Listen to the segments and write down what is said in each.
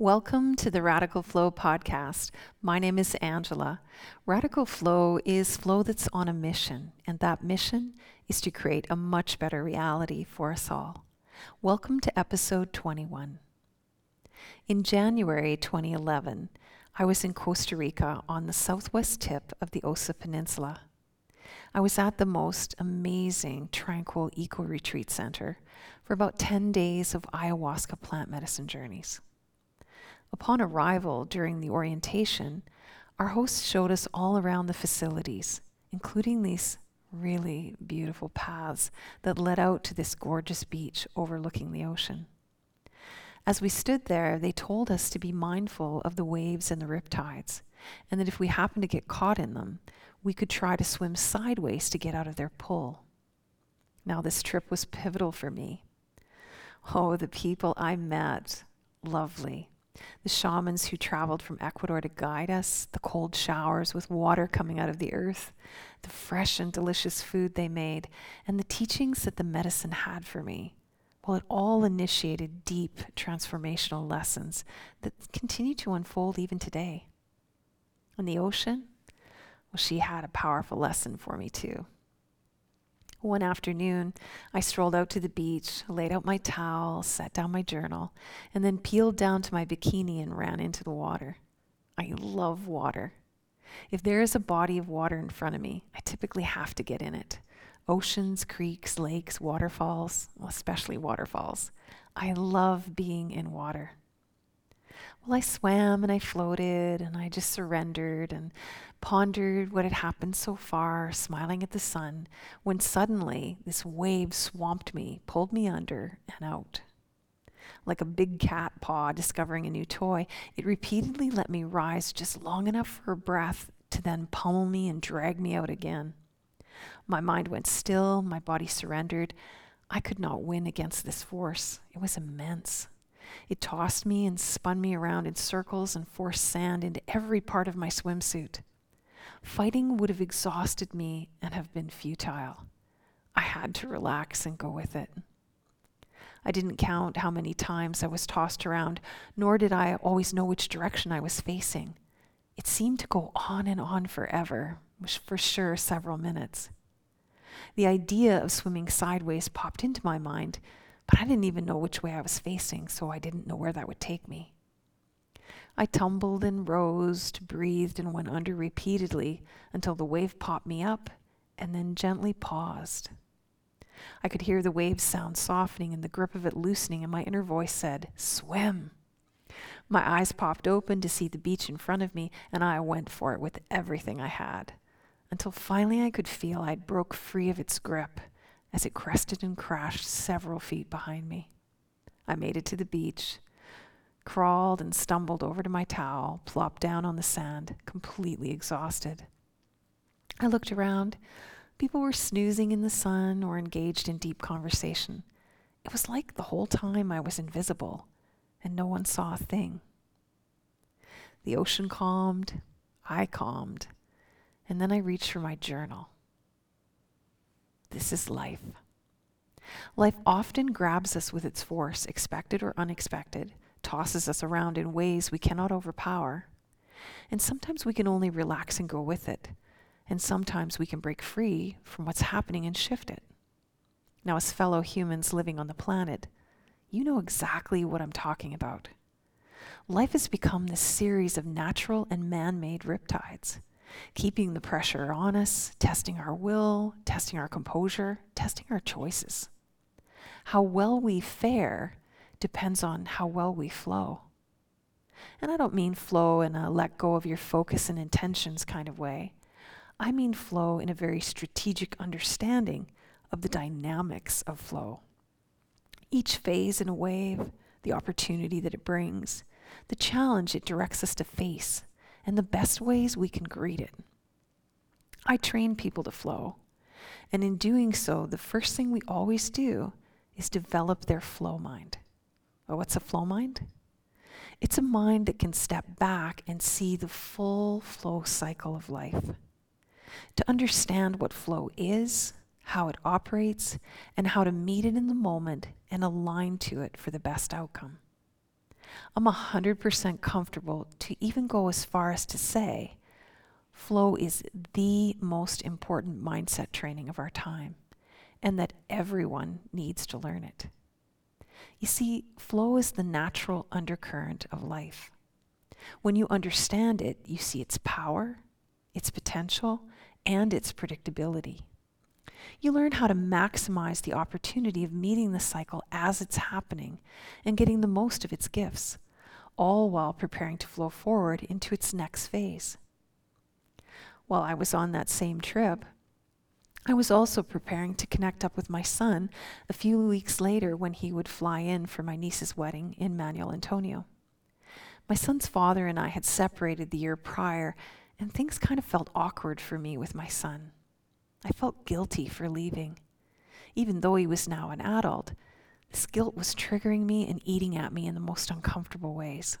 Welcome to the Radical Flow podcast. My name is Angela. Radical Flow is flow that's on a mission, and that mission is to create a much better reality for us all. Welcome to episode 21. In January 2011, I was in Costa Rica on the southwest tip of the Osa Peninsula. I was at the most amazing, tranquil eco retreat center for about 10 days of ayahuasca plant medicine journeys. Upon arrival during the orientation, our host showed us all around the facilities, including these really beautiful paths that led out to this gorgeous beach overlooking the ocean. As we stood there, they told us to be mindful of the waves and the riptides, and that if we happened to get caught in them, we could try to swim sideways to get out of their pull. Now, this trip was pivotal for me. Oh, the people I met, lovely, the shamans who traveled from Ecuador to guide us, the cold showers with water coming out of the earth, the fresh and delicious food they made, and the teachings that the medicine had for me. Well, it all initiated deep transformational lessons that continue to unfold even today. And the ocean, well, she had a powerful lesson for me too. One afternoon, I strolled out to the beach, laid out my towel, set down my journal, and then peeled down to my bikini and ran into the water. I love water. If there is a body of water in front of me, I typically have to get in it. Oceans, creeks, lakes, waterfalls, especially waterfalls. I love being in water. Well, I swam and I floated and I just surrendered and pondered what had happened so far, smiling at the sun, when suddenly this wave swamped me, pulled me under and out. Like a big cat paw discovering a new toy, it repeatedly let me rise just long enough for a breath to then pummel me and drag me out again. My mind went still, my body surrendered. I could not win against this force. It was immense. It tossed me and spun me around in circles and forced sand into every part of my swimsuit. Fighting would have exhausted me and have been futile. I had to relax and go with it. I didn't count how many times I was tossed around, nor did I always know which direction I was facing. It seemed to go on and on forever, for sure several minutes. The idea of swimming sideways popped into my mind, but I didn't even know which way I was facing, so I didn't know where that would take me. I tumbled and rose, breathed, and went under repeatedly until the wave popped me up and then gently paused. I could hear the wave's sound softening and the grip of it loosening, and my inner voice said, Swim. My eyes popped open to see the beach in front of me, and I went for it with everything I had, until finally I could feel I'd broke free of its grip as it crested and crashed several feet behind me. I made it to the beach, crawled and stumbled over to my towel, plopped down on the sand, completely exhausted. I looked around. People were snoozing in the sun or engaged in deep conversation. It was like the whole time I was invisible and no one saw a thing. The ocean calmed, I calmed, and then I reached for my journal. This is life. Life often grabs us with its force, expected or unexpected, tosses us around in ways we cannot overpower. And sometimes we can only relax and go with it. And sometimes we can break free from what's happening and shift it. Now, as fellow humans living on the planet, you know exactly what I'm talking about. Life has become this series of natural and man made riptides keeping the pressure on us, testing our will, testing our composure, testing our choices. How well we fare depends on how well we flow. And I don't mean flow in a let go of your focus and intentions kind of way. I mean flow in a very strategic understanding of the dynamics of flow. Each phase in a wave, the opportunity that it brings, the challenge it directs us to face, and the best ways we can greet it. I train people to flow, and in doing so, the first thing we always do is develop their flow mind. Well, what's a flow mind? It's a mind that can step back and see the full flow cycle of life. To understand what flow is, how it operates, and how to meet it in the moment and align to it for the best outcome. I'm 100% comfortable to even go as far as to say flow is the most important mindset training of our time and that everyone needs to learn it. You see, flow is the natural undercurrent of life. When you understand it, you see its power, its potential, and its predictability. You learn how to maximize the opportunity of meeting the cycle as it's happening and getting the most of its gifts, all while preparing to flow forward into its next phase. While I was on that same trip, I was also preparing to connect up with my son a few weeks later when he would fly in for my niece's wedding in Manuel Antonio. My son's father and I had separated the year prior, and things kind of felt awkward for me with my son. I felt guilty for leaving. Even though he was now an adult, this guilt was triggering me and eating at me in the most uncomfortable ways.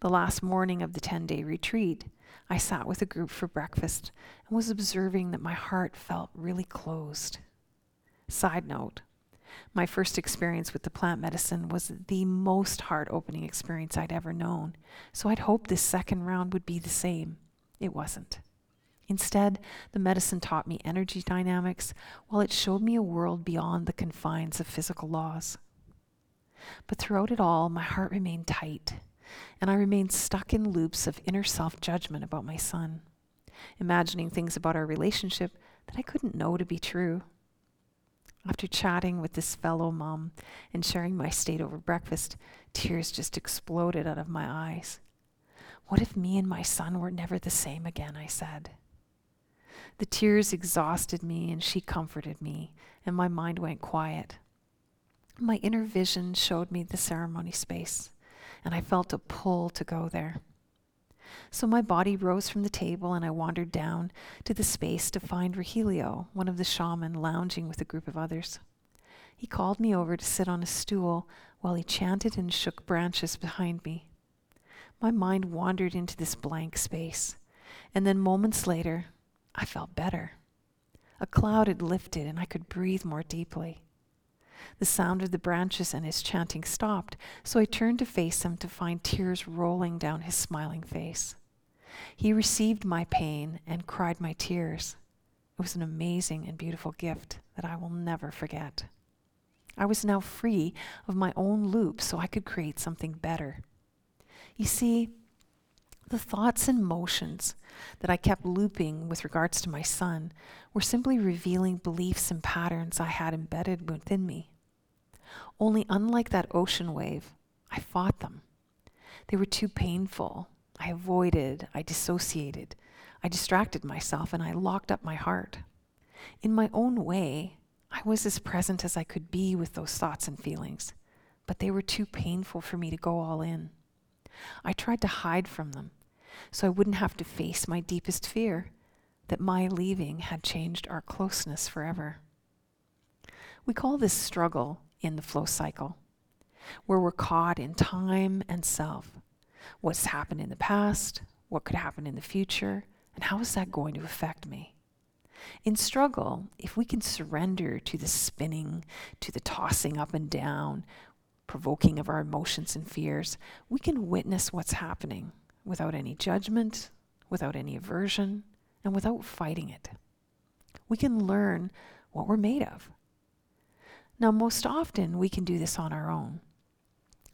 The last morning of the 10 day retreat, I sat with a group for breakfast and was observing that my heart felt really closed. Side note my first experience with the plant medicine was the most heart opening experience I'd ever known, so I'd hoped this second round would be the same. It wasn't. Instead, the medicine taught me energy dynamics while it showed me a world beyond the confines of physical laws. But throughout it all, my heart remained tight, and I remained stuck in loops of inner self judgment about my son, imagining things about our relationship that I couldn't know to be true. After chatting with this fellow mom and sharing my state over breakfast, tears just exploded out of my eyes. What if me and my son were never the same again? I said. The tears exhausted me, and she comforted me, and my mind went quiet. My inner vision showed me the ceremony space, and I felt a pull to go there. So my body rose from the table, and I wandered down to the space to find Rogelio, one of the shaman, lounging with a group of others. He called me over to sit on a stool while he chanted and shook branches behind me. My mind wandered into this blank space, and then moments later, I felt better. A cloud had lifted and I could breathe more deeply. The sound of the branches and his chanting stopped, so I turned to face him to find tears rolling down his smiling face. He received my pain and cried my tears. It was an amazing and beautiful gift that I will never forget. I was now free of my own loop so I could create something better. You see, the thoughts and motions that I kept looping with regards to my son were simply revealing beliefs and patterns I had embedded within me. Only, unlike that ocean wave, I fought them. They were too painful. I avoided, I dissociated, I distracted myself, and I locked up my heart. In my own way, I was as present as I could be with those thoughts and feelings, but they were too painful for me to go all in. I tried to hide from them so I wouldn't have to face my deepest fear that my leaving had changed our closeness forever. We call this struggle in the flow cycle, where we're caught in time and self. What's happened in the past? What could happen in the future? And how is that going to affect me? In struggle, if we can surrender to the spinning, to the tossing up and down, provoking of our emotions and fears, we can witness what's happening without any judgment, without any aversion, and without fighting it. We can learn what we're made of. Now, most often we can do this on our own,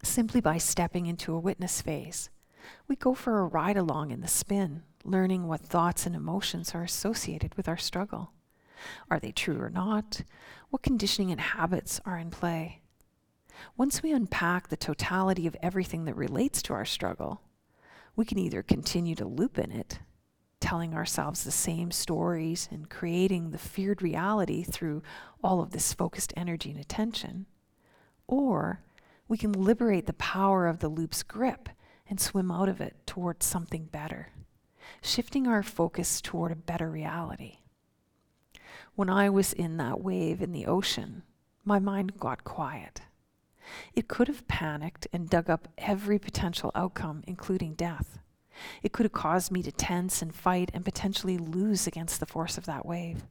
simply by stepping into a witness phase. We go for a ride along in the spin, learning what thoughts and emotions are associated with our struggle. Are they true or not? What conditioning and habits are in play? Once we unpack the totality of everything that relates to our struggle, we can either continue to loop in it, telling ourselves the same stories and creating the feared reality through all of this focused energy and attention, or we can liberate the power of the loop's grip and swim out of it towards something better, shifting our focus toward a better reality. When I was in that wave in the ocean, my mind got quiet. It could have panicked and dug up every potential outcome, including death. It could have caused me to tense and fight and potentially lose against the force of that wave.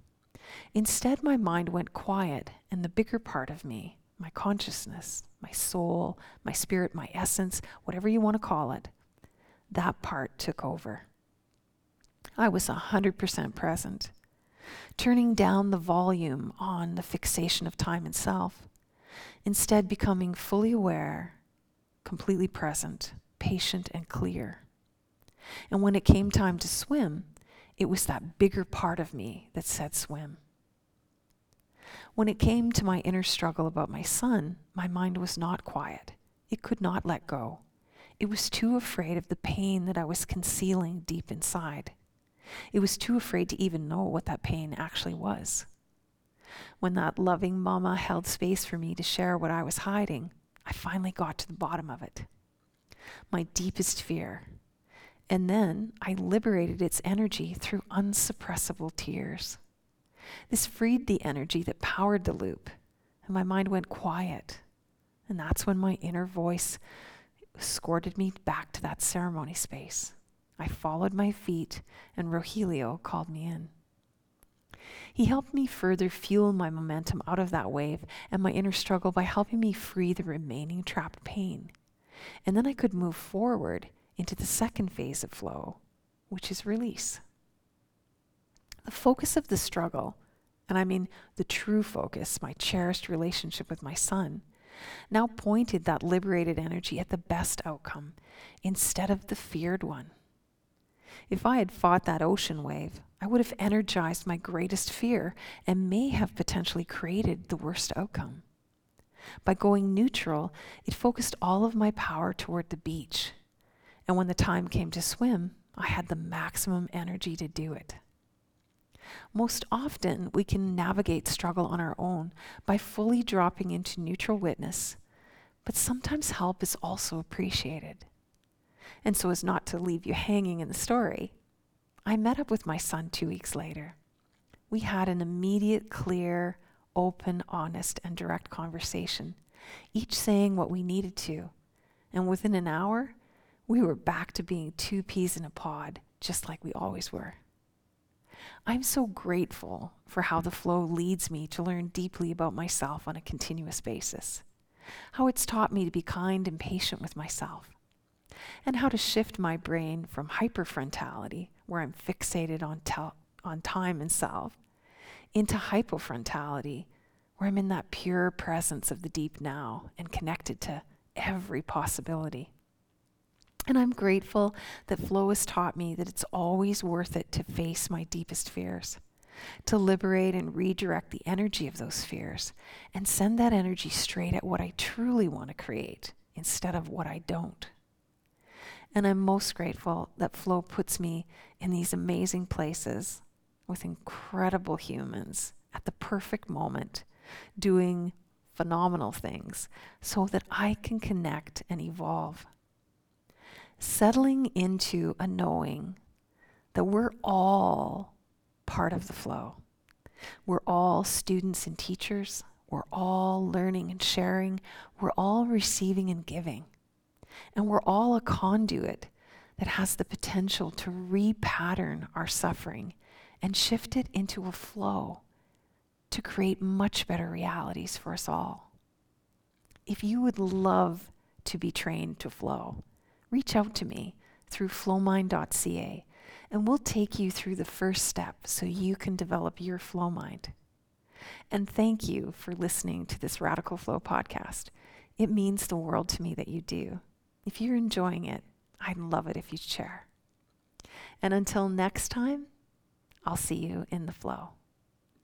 Instead, my mind went quiet, and the bigger part of me, my consciousness, my soul, my spirit, my essence, whatever you want to call it, that part took over. I was 100% present, turning down the volume on the fixation of time and self, instead, becoming fully aware, completely present, patient, and clear. And when it came time to swim, it was that bigger part of me that said swim. When it came to my inner struggle about my son, my mind was not quiet. It could not let go. It was too afraid of the pain that I was concealing deep inside. It was too afraid to even know what that pain actually was. When that loving mama held space for me to share what I was hiding, I finally got to the bottom of it. My deepest fear. And then I liberated its energy through unsuppressible tears. This freed the energy that powered the loop, and my mind went quiet. And that's when my inner voice escorted me back to that ceremony space. I followed my feet, and Rogelio called me in. He helped me further fuel my momentum out of that wave and my inner struggle by helping me free the remaining trapped pain. And then I could move forward into the second phase of flow, which is release. The focus of the struggle, and I mean the true focus, my cherished relationship with my son, now pointed that liberated energy at the best outcome instead of the feared one. If I had fought that ocean wave, I would have energized my greatest fear and may have potentially created the worst outcome. By going neutral, it focused all of my power toward the beach. And when the time came to swim, I had the maximum energy to do it. Most often, we can navigate struggle on our own by fully dropping into neutral witness, but sometimes help is also appreciated. And so, as not to leave you hanging in the story, I met up with my son two weeks later. We had an immediate, clear, open, honest, and direct conversation, each saying what we needed to. And within an hour, we were back to being two peas in a pod, just like we always were. I'm so grateful for how the flow leads me to learn deeply about myself on a continuous basis, how it's taught me to be kind and patient with myself, and how to shift my brain from hyperfrontality, where I'm fixated on, tel- on time and self, into hypofrontality, where I'm in that pure presence of the deep now and connected to every possibility. And I'm grateful that Flow has taught me that it's always worth it to face my deepest fears, to liberate and redirect the energy of those fears, and send that energy straight at what I truly want to create instead of what I don't. And I'm most grateful that Flow puts me in these amazing places with incredible humans at the perfect moment, doing phenomenal things so that I can connect and evolve settling into a knowing that we're all part of the flow. We're all students and teachers. We're all learning and sharing. We're all receiving and giving. And we're all a conduit that has the potential to repattern our suffering and shift it into a flow to create much better realities for us all. If you would love to be trained to flow, reach out to me through flowmind.ca and we'll take you through the first step so you can develop your flow mind. And thank you for listening to this Radical Flow podcast. It means the world to me that you do. If you're enjoying it, I'd love it if you'd share. And until next time, I'll see you in the flow.